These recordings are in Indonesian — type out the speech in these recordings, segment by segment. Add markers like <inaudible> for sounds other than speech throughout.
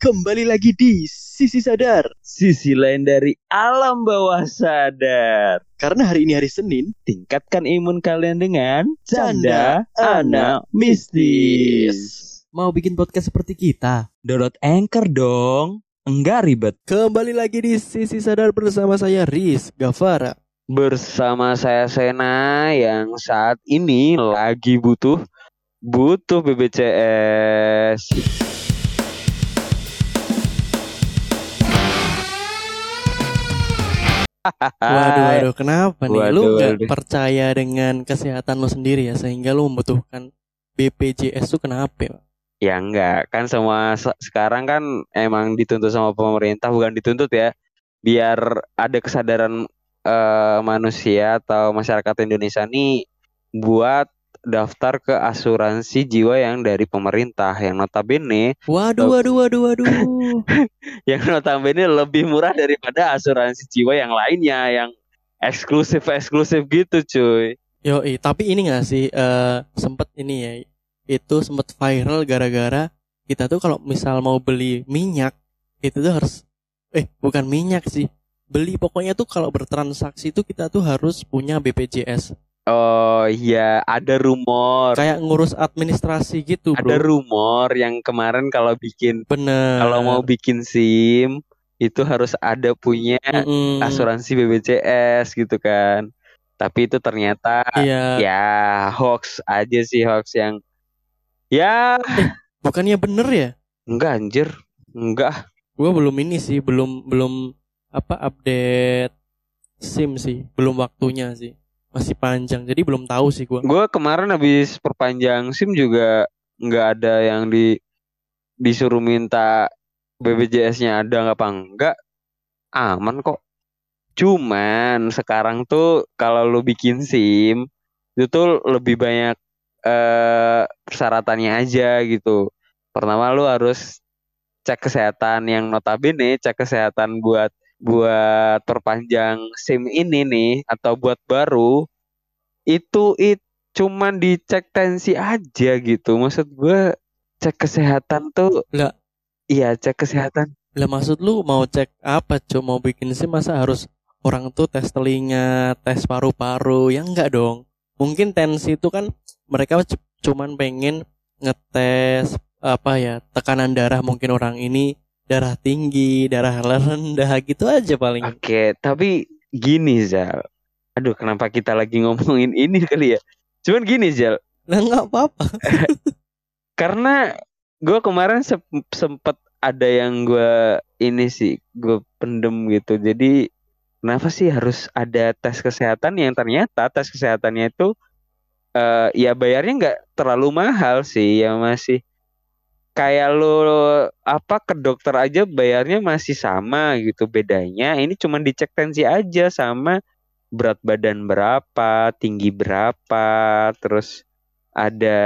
Kembali lagi di Sisi Sadar. Sisi lain dari alam bawah sadar. Karena hari ini hari Senin, Tingkatkan imun kalian dengan Canda canda anak mistis. Mau bikin podcast seperti kita? Download Anchor dong. Enggak ribet. Kembali lagi di Sisi Sadar bersama saya Riz Gavara. Bersama saya Sena yang saat ini lagi butuh butuh BBCS. Waduh, waduh, kenapa nih? lu Waduh, nggak waduh. percaya dengan kesehatan lu sendiri ya, sehingga lu membutuhkan BPJS tuh kenapa? ya? Ya enggak, kan semua se- sekarang kan emang dituntut sama pemerintah, bukan dituntut ya. Biar ada kesadaran eh, manusia atau masyarakat Indonesia nih buat daftar ke asuransi jiwa yang dari pemerintah yang notabene Waduh, waduh, waduh, waduh. <laughs> yang notabene lebih murah daripada asuransi jiwa yang lainnya yang eksklusif eksklusif gitu cuy. Yoi, tapi ini gak sih eh sempet ini ya, itu sempet viral gara-gara kita tuh kalau misal mau beli minyak itu tuh harus eh bukan minyak sih. Beli pokoknya tuh kalau bertransaksi tuh kita tuh harus punya BPJS. Oh iya, ada rumor. Kayak ngurus administrasi gitu, Ada Bro. rumor yang kemarin kalau bikin Bener. kalau mau bikin SIM itu harus ada punya Mm-mm. asuransi BPJS gitu kan. Tapi itu ternyata Iya. ya hoax aja sih hoax yang ya Bukannya bener ya? enggak anjir. Enggak. Gua belum ini sih, belum belum apa update SIM sih, belum waktunya sih. Masih panjang, jadi belum tahu sih gua. Gue kemarin habis perpanjang SIM juga nggak ada yang di disuruh minta BPJS-nya ada nggak apa enggak aman kok. Cuman sekarang tuh kalau lu bikin SIM itu tuh lebih banyak eh persyaratannya aja gitu. Pertama lu harus cek kesehatan yang notabene cek kesehatan buat buat perpanjang SIM ini nih atau buat baru itu it cuman dicek tensi aja gitu. Maksud gue cek kesehatan tuh Lah. iya cek kesehatan Lah maksud lu mau cek apa, Cuk? Mau bikin SIM masa harus orang tuh tes telinga, tes paru-paru? Ya enggak dong. Mungkin tensi itu kan mereka cuman pengen ngetes apa ya, tekanan darah mungkin orang ini darah tinggi, darah rendah gitu aja paling. Oke, tapi gini Zal. Aduh, kenapa kita lagi ngomongin ini kali ya? Cuman gini Zal, Lah enggak apa-apa. <laughs> karena gue kemarin sep- sempet ada yang gue ini sih gue pendem gitu. Jadi kenapa sih harus ada tes kesehatan yang ternyata tes kesehatannya itu eh ya bayarnya nggak terlalu mahal sih, ya masih kayak lo apa ke dokter aja bayarnya masih sama gitu bedanya. Ini cuma dicek tensi aja sama berat badan berapa tinggi berapa terus ada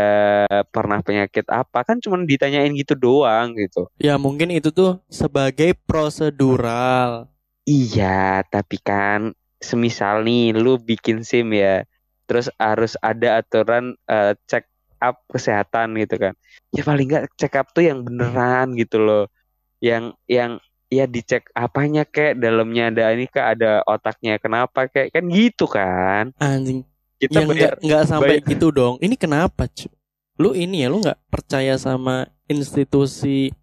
pernah penyakit apa. Kan cuma ditanyain gitu doang gitu. Ya mungkin itu tuh sebagai prosedural. iya tapi kan semisal nih lu bikin SIM ya terus harus ada aturan eh, check up kesehatan gitu kan ya paling nggak check up tuh yang beneran gitu loh yang yang ya dicek apanya kek dalamnya ada ini kak ada otaknya kenapa kayak kan gitu kan Anjing. kita ya bayar enggak enggak sampai bayar- gitu dong. Ini kenapa, cu? Lu ini ya, lu nggak percaya sama institusi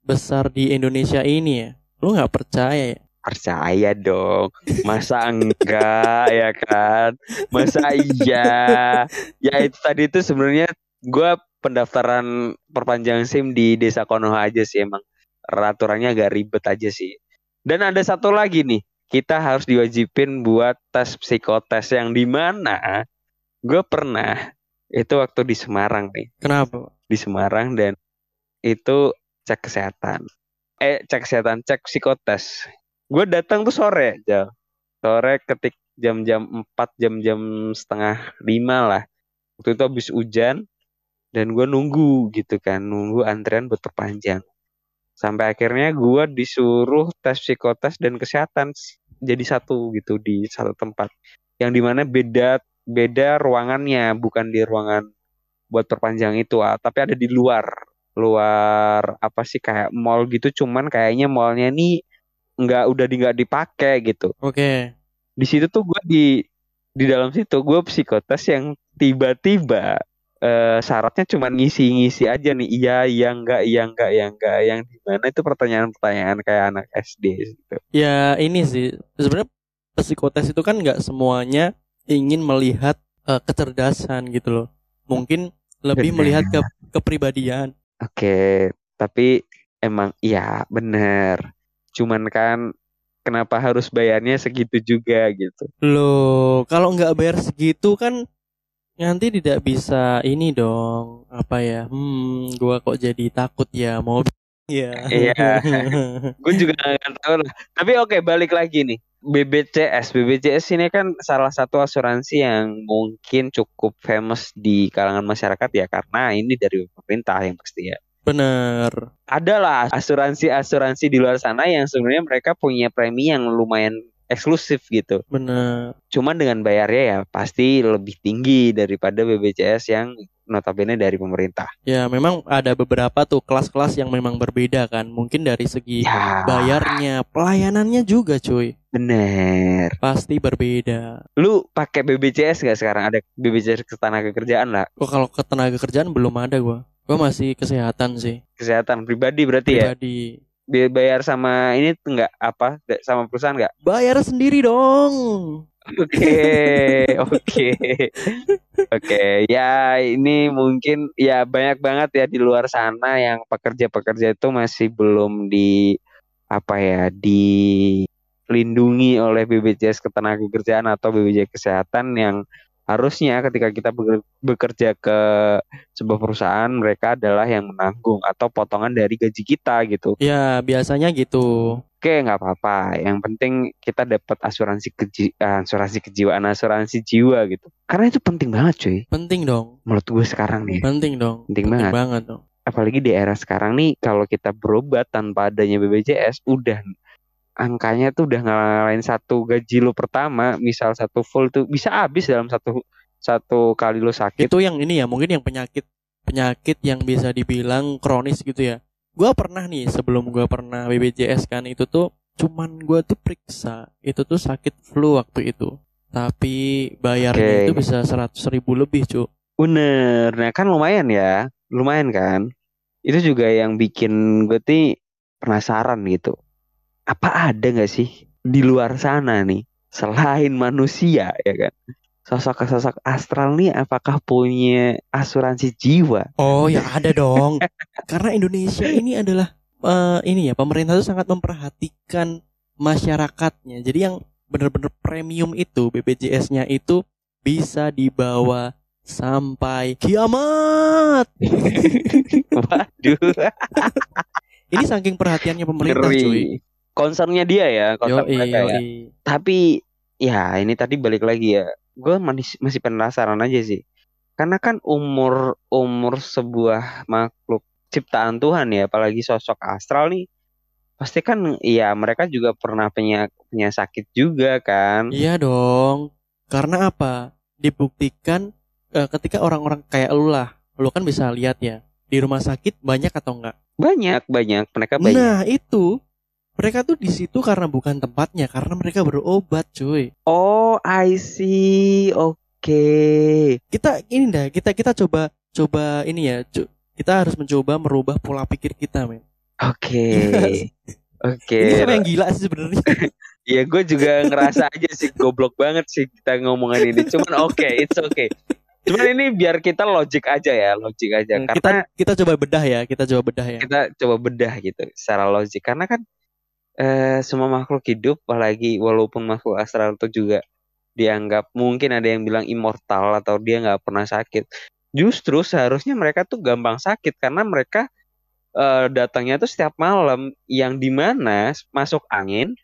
besar di Indonesia ini ya? Lu nggak percaya ya? percaya dong masa enggak ya kan masa iya ya itu tadi itu sebenarnya gua pendaftaran perpanjangan SIM di Desa Konoha aja sih emang peraturannya agak ribet aja sih dan ada satu lagi nih kita harus diwajibin buat tes psikotes yang di mana gue pernah itu waktu di Semarang nih Kenapa? di Semarang dan itu cek kesehatan. Eh cek kesehatan, cek psikotes. Gue datang tuh sore, Jal. Sore ketik jam-jam 4, jam-jam setengah 5 lah. Waktu itu habis hujan dan gue nunggu gitu kan, nunggu antrian buat perpanjang. Sampai akhirnya gue disuruh tes psikotes dan kesehatan jadi satu gitu di satu tempat. Yang di mana beda beda ruangannya, bukan di ruangan buat perpanjang itu, ah, tapi ada di luar luar apa sih kayak mall gitu cuman kayaknya mallnya nih nggak udah di nggak dipakai gitu Oke. di situ tuh gue di di dalam situ gue psikotes yang tiba-tiba eh, syaratnya cuma ngisi-ngisi aja nih iya iya enggak iya enggak iya enggak yang di mana itu pertanyaan-pertanyaan kayak anak SD gitu Ya ini sih sebenarnya psikotes itu kan nggak semuanya ingin melihat eh, kecerdasan gitu loh. Mungkin lebih Benar. melihat ke kepribadian. Oke, tapi emang iya bener. Cuman kan kenapa harus bayarnya segitu juga gitu. Loh, kalau nggak bayar segitu kan nanti tidak bisa ini dong. Apa ya? Hmm, gua kok jadi takut ya mau <laughs> ya. Iya. Gue juga nggak tahu lah. Tapi oke balik lagi nih. BBCS, BBCS ini kan salah satu asuransi yang mungkin cukup famous di kalangan masyarakat ya karena ini dari pemerintah yang pasti ya. Bener. Adalah asuransi-asuransi di luar sana yang sebenarnya mereka punya premi yang lumayan eksklusif gitu. Bener. Cuman dengan bayarnya ya pasti lebih tinggi daripada BBCS yang notabene dari pemerintah. Ya, memang ada beberapa tuh kelas-kelas yang memang berbeda kan. Mungkin dari segi Ya, bayarnya, pelayanannya juga cuy. bener. Pasti berbeda. Lu pakai BBCS gak sekarang? Ada BBCS ketenaga kerjaan lah. Kok kalau ke tenaga kerjaan belum ada gua. Gua masih kesehatan sih. Kesehatan pribadi berarti ya? Pribadi. Bi- Bayar sama ini tuh nggak apa? Sama perusahaan nggak? Bayar sendiri dong. Oke, <laughs> oke, oke. Ya ini mungkin ya banyak banget ya di luar sana yang pekerja-pekerja itu masih belum di apa ya dilindungi oleh BPJS Ketenagakerjaan atau BPJS Kesehatan yang harusnya ketika kita beker- bekerja ke sebuah perusahaan mereka adalah yang menanggung atau potongan dari gaji kita gitu. Ya, biasanya gitu. Oke, nggak apa-apa. Yang penting kita dapat asuransi keji asuransi kejiwaan, asuransi jiwa gitu. Karena itu penting banget, cuy. Penting dong. Menurut gue sekarang nih, Penting dong. penting banget. banget dong. Apalagi di era sekarang nih, kalau kita berobat tanpa adanya BPJS, udah angkanya tuh udah ngalahin satu gaji lo pertama, misal satu full tuh bisa habis dalam satu satu kali lo sakit. Itu yang ini ya, mungkin yang penyakit penyakit yang bisa dibilang kronis gitu ya. Gua pernah nih sebelum gua pernah BPJS kan itu tuh cuman gua tuh periksa itu tuh sakit flu waktu itu. Tapi bayarnya Oke. itu bisa seratus ribu lebih cu. Bener, nah kan lumayan ya, lumayan kan. Itu juga yang bikin gue tuh penasaran gitu. Apa ada nggak sih di luar sana nih selain manusia ya kan? Sosok-sosok astral nih apakah punya asuransi jiwa? Oh ya ada dong. <laughs> Karena Indonesia ini adalah eh, ini ya pemerintah itu sangat memperhatikan masyarakatnya. Jadi yang benar-benar premium itu BPJS-nya itu bisa dibawa sampai kiamat. <laughs> Waduh, <laughs> Ini saking perhatiannya pemerintah cuy. Concernnya dia ya, concern Yoi, mereka ya. yoi. Tapi ya ini tadi balik lagi ya. Gue masih masih penasaran aja sih. Karena kan umur umur sebuah makhluk ciptaan Tuhan ya, apalagi sosok astral nih. Pasti kan ya mereka juga pernah punya punya sakit juga kan. Iya dong. Karena apa? Dibuktikan eh, ketika orang-orang kayak lu lah, lu kan bisa lihat ya di rumah sakit banyak atau enggak? Banyak banyak mereka banyak. Nah itu mereka tuh di situ karena bukan tempatnya, karena mereka berobat, cuy. Oh, I see. Oke. Kita ini dah, kita kita coba coba ini ya, cu- kita harus mencoba merubah pola pikir kita, men. Oke. Oke. Ini siapa yang gila sih sebenarnya? <laughs> Ya gue juga ngerasa aja sih goblok banget sih kita ngomongin ini. Cuman oke, it's okay. Cuman ini biar kita logik aja ya, logik aja. kita Karena kita coba bedah ya, kita coba bedah ya. kita coba bedah gitu secara logik. Karena kan eh, semua makhluk hidup, apalagi walaupun makhluk astral itu juga dianggap mungkin ada yang bilang immortal atau dia nggak pernah sakit. Justru seharusnya mereka tuh gampang sakit karena mereka eh, datangnya tuh setiap malam yang di mana masuk angin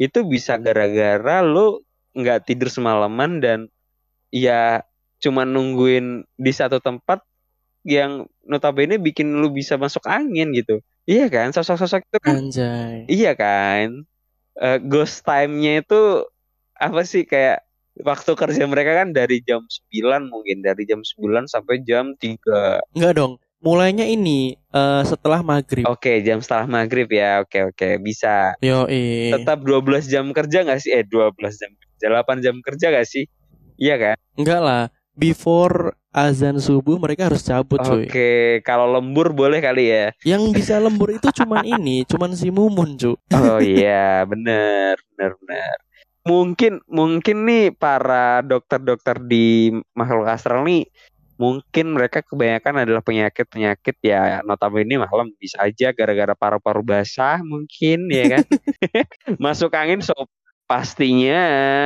itu bisa gara-gara lu nggak tidur semalaman dan ya cuma nungguin di satu tempat yang notabene bikin lu bisa masuk angin gitu. Iya kan? Sosok-sosok itu kan Anjay. iya kan? Eh, ghost time-nya itu apa sih kayak waktu kerja mereka kan dari jam 9 mungkin dari jam 9 sampai jam 3. Enggak dong. mulainya ini eh, setelah maghrib. Oke, jam setelah maghrib ya. Oke, oke, bisa. Yo Tetap 12 jam kerja nggak sih? Eh, 12 jam kerja, 8 jam kerja nggak sih? Iya kan? enggak lah. Before azan subuh mereka harus cabut cuy. Oke, kalau lembur boleh kali ya. Yang bisa lembur itu cuman ini, cuman si Mumun cuy. Oh <laughs> iya, bener, bener, bener. Mungkin, mungkin nih para dokter-dokter di makhluk astral nih, mungkin mereka kebanyakan adalah penyakit-penyakit ya notabene malam bisa aja gara-gara paru-paru basah mungkin ya kan. <laughs> Masuk angin sob pastinya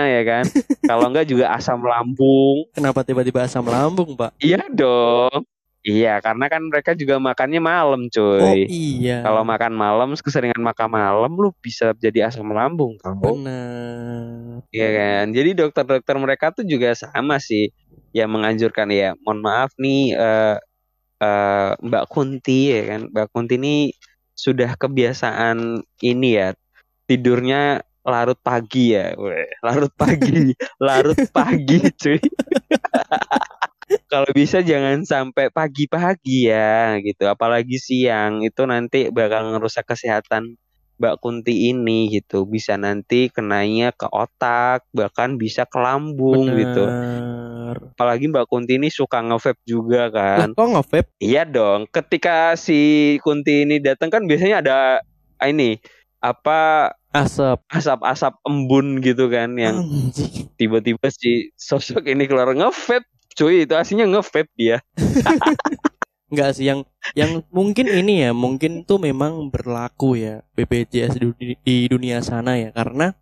ya kan. Kalau enggak juga asam lambung. Kenapa tiba-tiba asam lambung, Pak? Iya dong. Iya, karena kan mereka juga makannya malam, Oh cuy. iya. Kalau makan malam, keseringan makan malam, lu bisa jadi asam lambung, tau. benar. Iya kan. Jadi dokter-dokter mereka tuh juga sama sih. Ya menganjurkan ya, mohon maaf nih eh eh, Mbak Kunti ya kan. Mbak Kunti ini sudah kebiasaan ini ya tidurnya larut pagi ya. Weh, larut pagi, larut pagi cuy. <laughs> Kalau bisa jangan sampai pagi-pagi ya gitu. Apalagi siang itu nanti bakal ngerusak kesehatan Mbak Kunti ini gitu. Bisa nanti kenanya ke otak, bahkan bisa ke lambung gitu. Benar. Apalagi Mbak Kunti ini suka nge-vape juga Lah, kan. kok nge-vape? Iya dong. Ketika si Kunti ini datang kan biasanya ada ini apa Asap. asap-asap embun gitu kan yang tiba-tiba si sosok ini keluar nge-vape. Cuy, itu aslinya nge-vape dia. <laughs> Enggak sih yang yang mungkin ini ya, mungkin tuh memang berlaku ya BPJS di, di dunia sana ya karena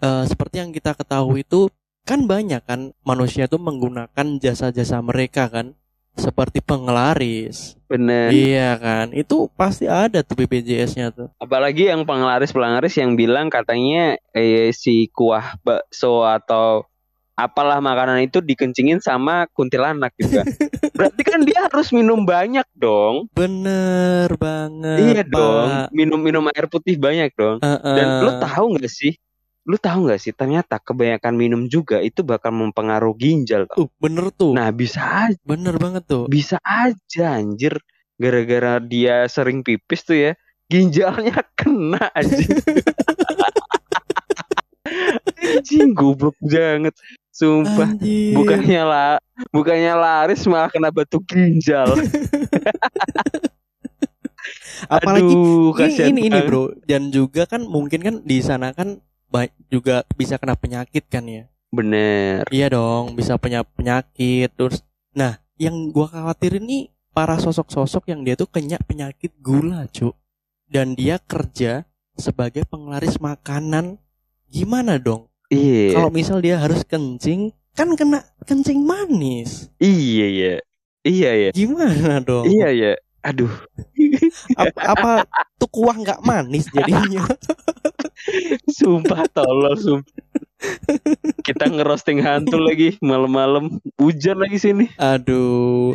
eh, seperti yang kita ketahui itu kan banyak kan manusia tuh menggunakan jasa-jasa mereka kan seperti penglaris. Bener. Iya kan? Itu pasti ada tuh BPJS-nya tuh. Apalagi yang penglaris-penglaris yang bilang katanya eh, si kuah bakso atau apalah makanan itu dikencingin sama kuntilanak juga. <laughs> Berarti kan dia harus minum banyak dong. Bener banget. iya Pak. dong. Minum-minum air putih banyak dong. Dan lu Heeh. tahu nggak sih? Lu tahu nggak sih ternyata kebanyakan minum juga itu bakal mempengaruhi ginjal. tau. Uh, bener tuh. Nah, bisa aja, Bener banget tuh. bisa aja anjir gara-gara dia sering pipis tuh ya. Ginjalnya <laughs> kena anjing. anjing goblok banget. Sumpah. Anjir. Bukannya lah, bukannya laris malah kena batu ginjal. <laughs> Apalagi Aduh, ini ini, ini bro dan juga kan mungkin kan di sana kan juga bisa kena penyakit kan ya Bener. iya dong bisa punya penyakit terus nah yang gua khawatirin nih para sosok-sosok yang dia tuh kena penyakit gula cuk dan dia kerja sebagai penglaris makanan gimana dong Iya. kalau misal dia harus kencing kan kena kencing manis Iya ya. Iya ya. gimana dong Iya ya. Aduh. apa, apa tuh kuah nggak manis jadinya <laughs> Sumpah tolol sumpah. Kita ngerosting hantu lagi malam-malam hujan lagi sini. aduh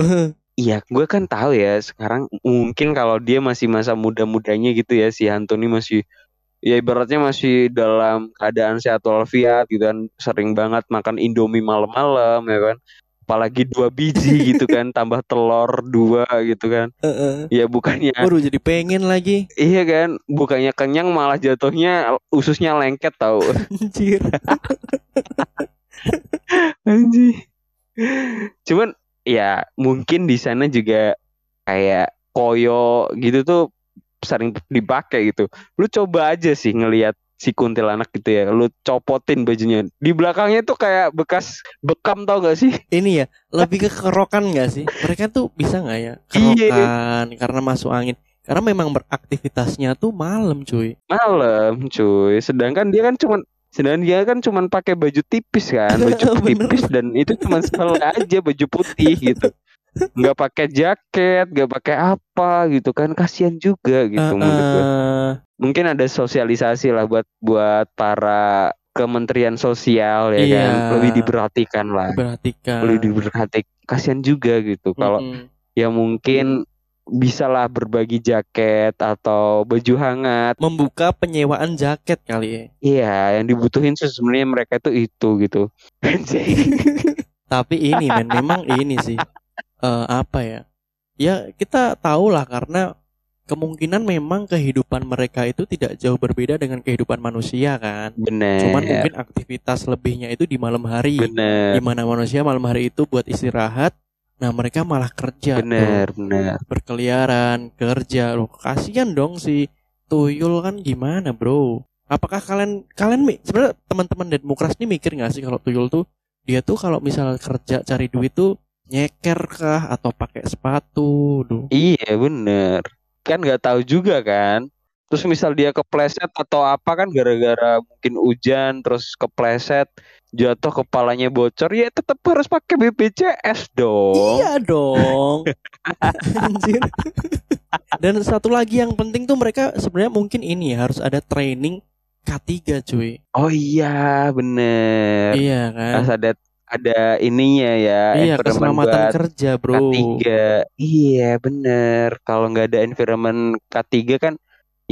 Iya, gue kan tahu ya sekarang mungkin kalau dia masih masa muda-mudanya gitu ya si hantu ini masih ya ibaratnya masih dalam keadaan sehat walafiat gitu kan sering banget makan indomie malam-malam ya kan apalagi dua biji <laughs> gitu kan tambah telur dua gitu kan Heeh. ya bukannya Waduh jadi pengen lagi iya kan bukannya kenyang malah jatuhnya ususnya lengket tau <laughs> Anjir Anjing. Cuman ya mungkin di sana juga kayak koyo gitu tuh sering dipakai gitu. Lu coba aja sih ngelihat si kuntilanak gitu ya. Lu copotin bajunya. Di belakangnya tuh kayak bekas bekam tau gak sih? <laughs> Ini ya lebih ke kerokan gak sih Mereka tuh bisa gak ya Iya. Kerokan Karena masuk angin Karena memang beraktivitasnya tuh malam cuy Malam cuy. Sedangkan dia kan cuman sedangkan dia kan cuman pakai baju tipis kan, <laughs> baju tipis dan itu cuma sekali aja baju putih gitu. nggak pakai jaket, nggak pakai apa gitu kan, kasihan juga gitu menurut gue. Mungkin ada sosialisasi lah buat buat para Kementerian Sosial ya Iya. kan? Lebih diperhatikan lah. Perhatikan lebih diperhatikan kasihan juga gitu. Kalau Mm-mm. ya mungkin bisalah berbagi jaket atau baju hangat. Membuka penyewaan jaket kali ya. Iya yang dibutuhin sebenarnya mereka tuh itu gitu. <laughs> Tapi ini men Memang ini sih. <laughs> Eh, Apa ya? Ya kita tahu lah karena kemungkinan memang kehidupan mereka itu tidak jauh berbeda dengan kehidupan manusia kan. Bener. Cuman mungkin aktivitas lebihnya itu di malam hari. bener. Di mana manusia malam hari itu buat istirahat. Nah mereka malah kerja tuh. Bener, bener. berkeliaran kerja loh kasihan dong si tuyul kan gimana bro apakah kalian kalian sebenarnya teman-teman demokras ini mikir nggak sih kalau tuyul tuh dia tuh kalau misal kerja cari duit tuh nyeker kah atau pakai sepatu duh Iya, bener. Kan nggak tahu juga kan. Terus misal dia kepleset atau apa kan gara-gara mungkin hujan terus kepleset jatuh kepalanya bocor ya tetap harus pakai BPJS dong. iya dong <laughs> anjir dan satu lagi yang penting tuh mereka sebenarnya mungkin ini ya, harus ada training K3 cuy Oh iya, bener. iya kan Harus ada ada ininya ya, iya environment keselamatan buat kerja bro K3. Iya, bener. Kalau nggak ada environment K3 kan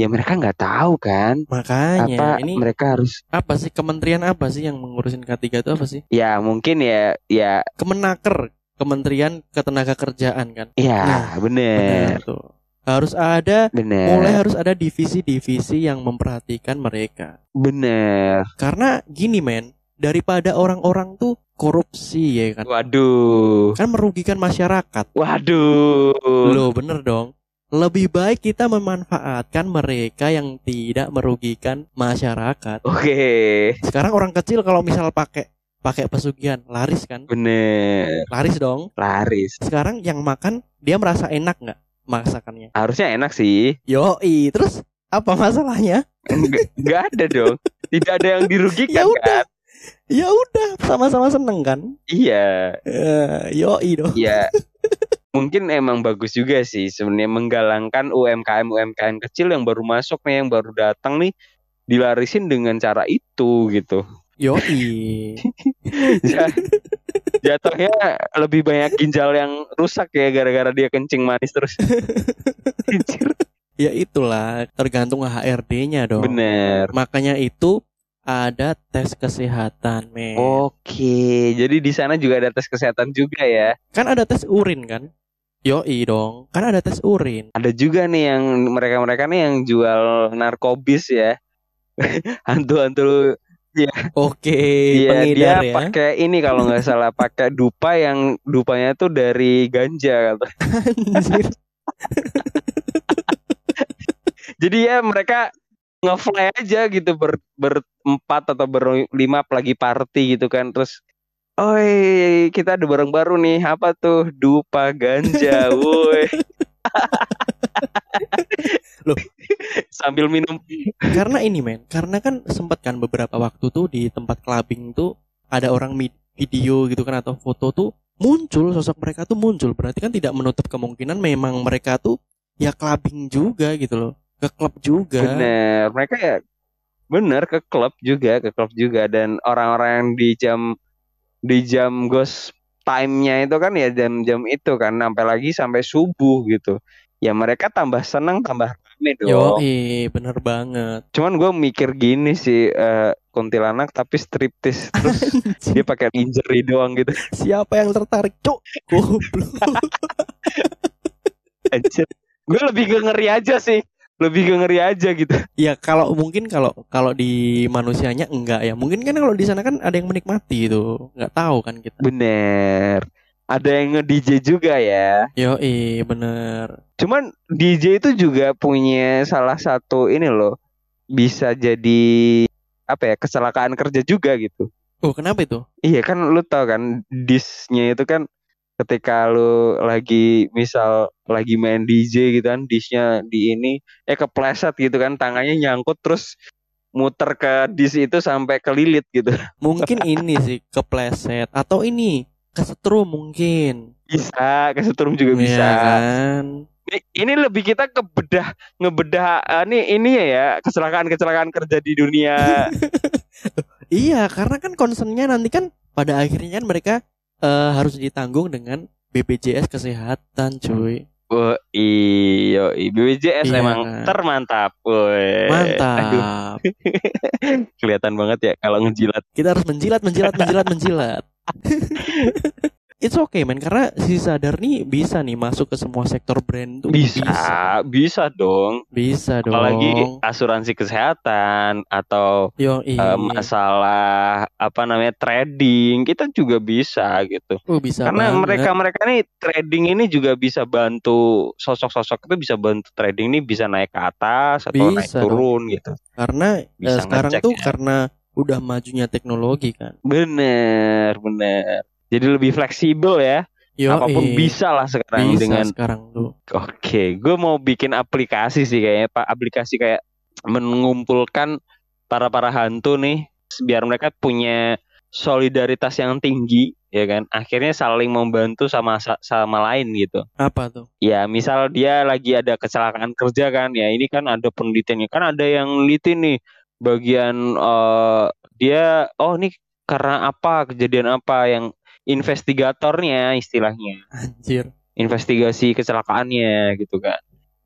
ya mereka nggak tahu kan makanya apa ini mereka harus apa sih kementerian apa sih yang mengurusin K3 itu apa sih? ya mungkin ya ya Kemenaker, Kementerian Ketenaga Kerjaan kan. ya Nah, bener Benar tuh. Harus ada bener mulai harus ada divisi-divisi yang memperhatikan mereka. bener Karena gini men, daripada orang-orang tuh korupsi ya kan. waduh Kan merugikan masyarakat. waduh Loh, bener dong. Lebih baik kita memanfaatkan mereka yang tidak merugikan masyarakat. oke Sekarang orang kecil kalau misal pakai pakai pesugihan laris kan? bener Laris dong. laris sekarang yang makan dia merasa enak nggak masakannya harusnya enak sih yoi terus apa masalahnya nggak nggak ada dong tidak ada yang dirugikan <laughs> Ya udah. kan ya udah sama-sama seneng kan? Iya. Eh, yoi dong. Ya <laughs> mungkin emang bagus juga sih sebenarnya menggalangkan UMKM UMKM kecil yang baru masuk nih yang baru datang nih dilarisin dengan cara itu gitu. Yoi. <laughs> Ja- jatuhnya lebih banyak ginjal yang rusak ya gara-gara dia kencing manis terus. <laughs> Ya itulah tergantung HRD-nya dong. Bener. Makanya itu ada tes kesehatan men oke jadi di sana juga ada tes kesehatan juga ya? Kan ada tes urin kan? Yoi dong kan ada tes urin. Ada juga nih yang mereka-mereka nih yang jual narkobis ya. <laughs> Hantu-hantu oke Iya dia ya. pakai ini kalau nggak salah <laughs> pakai dupa yang dupanya tuh dari ganja kata. Anjir. <laughs> Jadi ya mereka ngefly aja gitu ber berempat atau berlima lagi party gitu kan terus Oi, kita ada barang baru nih. Apa tuh? Dupa ganja, woi. <laughs> Loh. Sambil minum. karena ini men karena kan sempat kan beberapa waktu tuh di tempat clubbing tuh ada orang video gitu kan atau foto tuh muncul sosok mereka tuh muncul berarti kan tidak menutup kemungkinan memang mereka tuh ya clubbing juga gitu loh ke klub juga Bener, mereka ya bener ke klub juga, ke klub juga dan orang-orang yang di jam di jam ghost time-nya itu kan ya jam-jam itu kan sampai lagi sampai subuh gitu. Ya mereka tambah seneng, tambah rame yo dong. bener banget Cuman gue mikir gini sih eh, kuntilanak tapi striptis terus <laughs> dia pakai lingerie doang gitu. siapa yang tertarik cuk goblok. <laughs> Gue lebih ngeri aja sih. Lebih ke ngeri aja gitu. ya kalau mungkin kalau kalau di manusianya enggak ya mungkin kan kalau di sana kan ada yang menikmati itu nggak tahu kan kita Bener. Ada yang nge-DJ juga ya. yo bener Cuman DJ itu juga punya salah satu ini loh bisa jadi apa ya kecelakaan kerja juga gitu. oh kenapa itu Iya kan lu tau kan disnya itu kan ketika lu lagi misal lagi main DJ gitu kan disnya di ini eh kepleset gitu kan tangannya nyangkut terus muter ke dis itu sampai kelilit gitu. <laughs> Mungkin ini sih kepleset atau ini kesetrum mungkin. Bisa, kesetrum juga bisa. Iya kan? Ini, lebih kita ke bedah ngebedah eh, nih ini ya ya kecelakaan-kecelakaan kerja di dunia. <laughs> Iya, karena kan concernnya nanti kan pada akhirnya kan mereka eh, harus ditanggung dengan BPJS kesehatan, cuy. Wah, iyo, BPJS Iya emang termantap. Aduh, Mantap. <laughs> kelihatan banget ya kalau ngejilat. Kita harus menjilat, menjilat, menjilat, menjilat. <laughs> it's okay man karena si sadar nih bisa nih masuk ke semua sektor brand tuh Bisa, bisa, bisa dong. bisa dong Apalagi asuransi kesehatan atau yo eh, masalah apa namanya trading, kita juga bisa gitu. Oh, bisa Karena banget. mereka-mereka nih trading ini juga bisa bantu sosok-sosok itu bisa bantu trading ini bisa naik ke atas atau naik Bisa dong. turun gitu. karena eh, Bisa sekarang ngecek tuh ya. karena udah majunya teknologi kan Bener, bener. Jadi lebih fleksibel ya. yo Apa pun bisa lah sekarang bisa dengan sekarang tuh Oke, gue mau bikin aplikasi sih kayaknya Pak. Aplikasi kayak mengumpulkan para para hantu nih, biar mereka punya solidaritas yang tinggi, ya kan? Akhirnya saling membantu sama sama lain gitu. apa tuh Ya, misal dia lagi ada kecelakaan kerja kan, ya ini kan ada penelitiannya, kan ada yang neliti nih bagian eh, dia, oh nih karena apa kejadian apa yang investigatornya istilahnya anjir investigasi kecelakaannya gitu kan.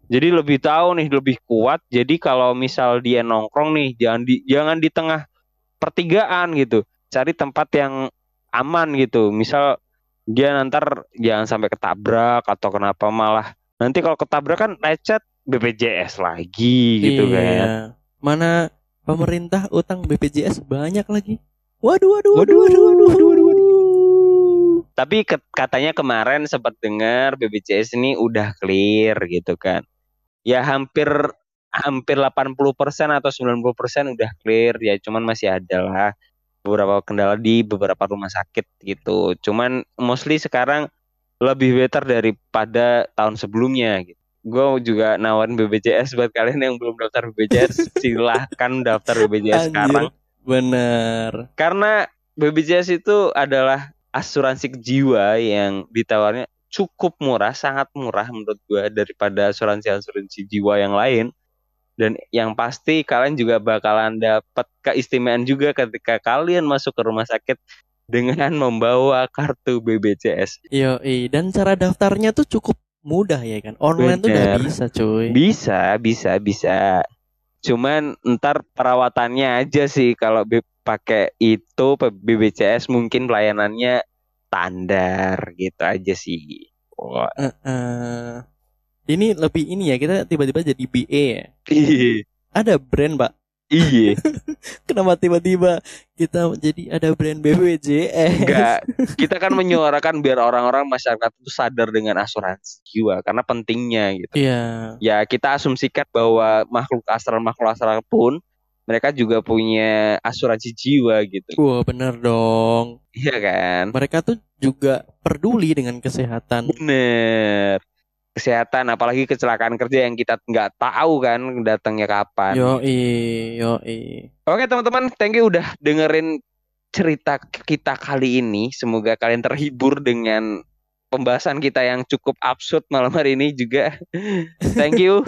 Jadi lebih tahu nih, lebih kuat. Jadi kalau misal dia nongkrong nih, jangan di jangan di tengah pertigaan gitu. Cari tempat yang aman gitu. Misal dia nanti jangan sampai ketabrak atau kenapa malah nanti kalau ketabrak kan lecet BPJS lagi gitu kan. Iya. mana pemerintah utang BPJS banyak lagi waduh waduh waduh waduh waduh, waduh, waduh. Tapi ke- katanya kemarin sempat dengar BPJS ini udah clear gitu kan. Ya hampir hampir 80% atau 90% udah clear ya, cuman masih ada lah beberapa kendala di beberapa rumah sakit gitu. Cuman mostly sekarang lebih better daripada tahun sebelumnya gitu. Gue juga nawarin BPJS buat kalian yang belum daftar BPJS <laughs> silahkan daftar BPJS Anjir. sekarang bener karena BPJS itu adalah asuransi jiwa yang ditawarnya cukup murah, sangat murah menurut gua daripada asuransi-asuransi jiwa yang lain. Dan yang pasti kalian juga bakalan dapat keistimewaan juga ketika kalian masuk ke rumah sakit dengan <laughs> membawa kartu BPJS. Yo, dan cara daftarnya tuh cukup mudah ya kan. Online tuh udah Bener. bisa, cuy. Bisa, bisa, bisa. Cuman ntar perawatannya aja sih kalau pakai itu BPJS mungkin pelayanannya standar gitu aja sih. Wah, Eh, ini lebih ini ya, kita tiba-tiba jadi BA ya. Iya, Ada brand, Pak. iya. <laughs> Kenapa tiba-tiba kita jadi ada brand BPJS? Enggak, kita kan menyuarakan biar orang-orang masyarakat itu sadar dengan asuransi jiwa karena pentingnya gitu. Iya. Ya kita asumsikan bahwa makhluk astral makhluk astral pun mereka juga punya asuransi jiwa gitu. Wah, bener dong. Iya kan? Mereka tuh juga peduli dengan kesehatan. Bener. Kesehatan apalagi kecelakaan kerja yang kita nggak tahu kan datangnya kapan. Yoi, yoi. Oke teman-teman, thank you udah dengerin cerita kita kali ini. Semoga kalian terhibur dengan pembahasan kita yang cukup absurd malam hari ini juga. <laughs> thank you.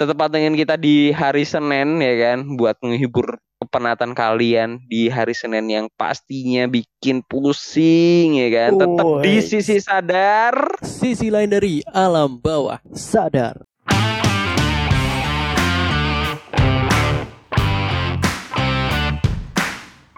Tetap pantengin kita di hari Senin ya kan buat menghibur kepenatan kalian di hari Senin yang pastinya bikin pusing ya kan. Tetap di sisi sadar. Sisi lain dari alam bawah sadar.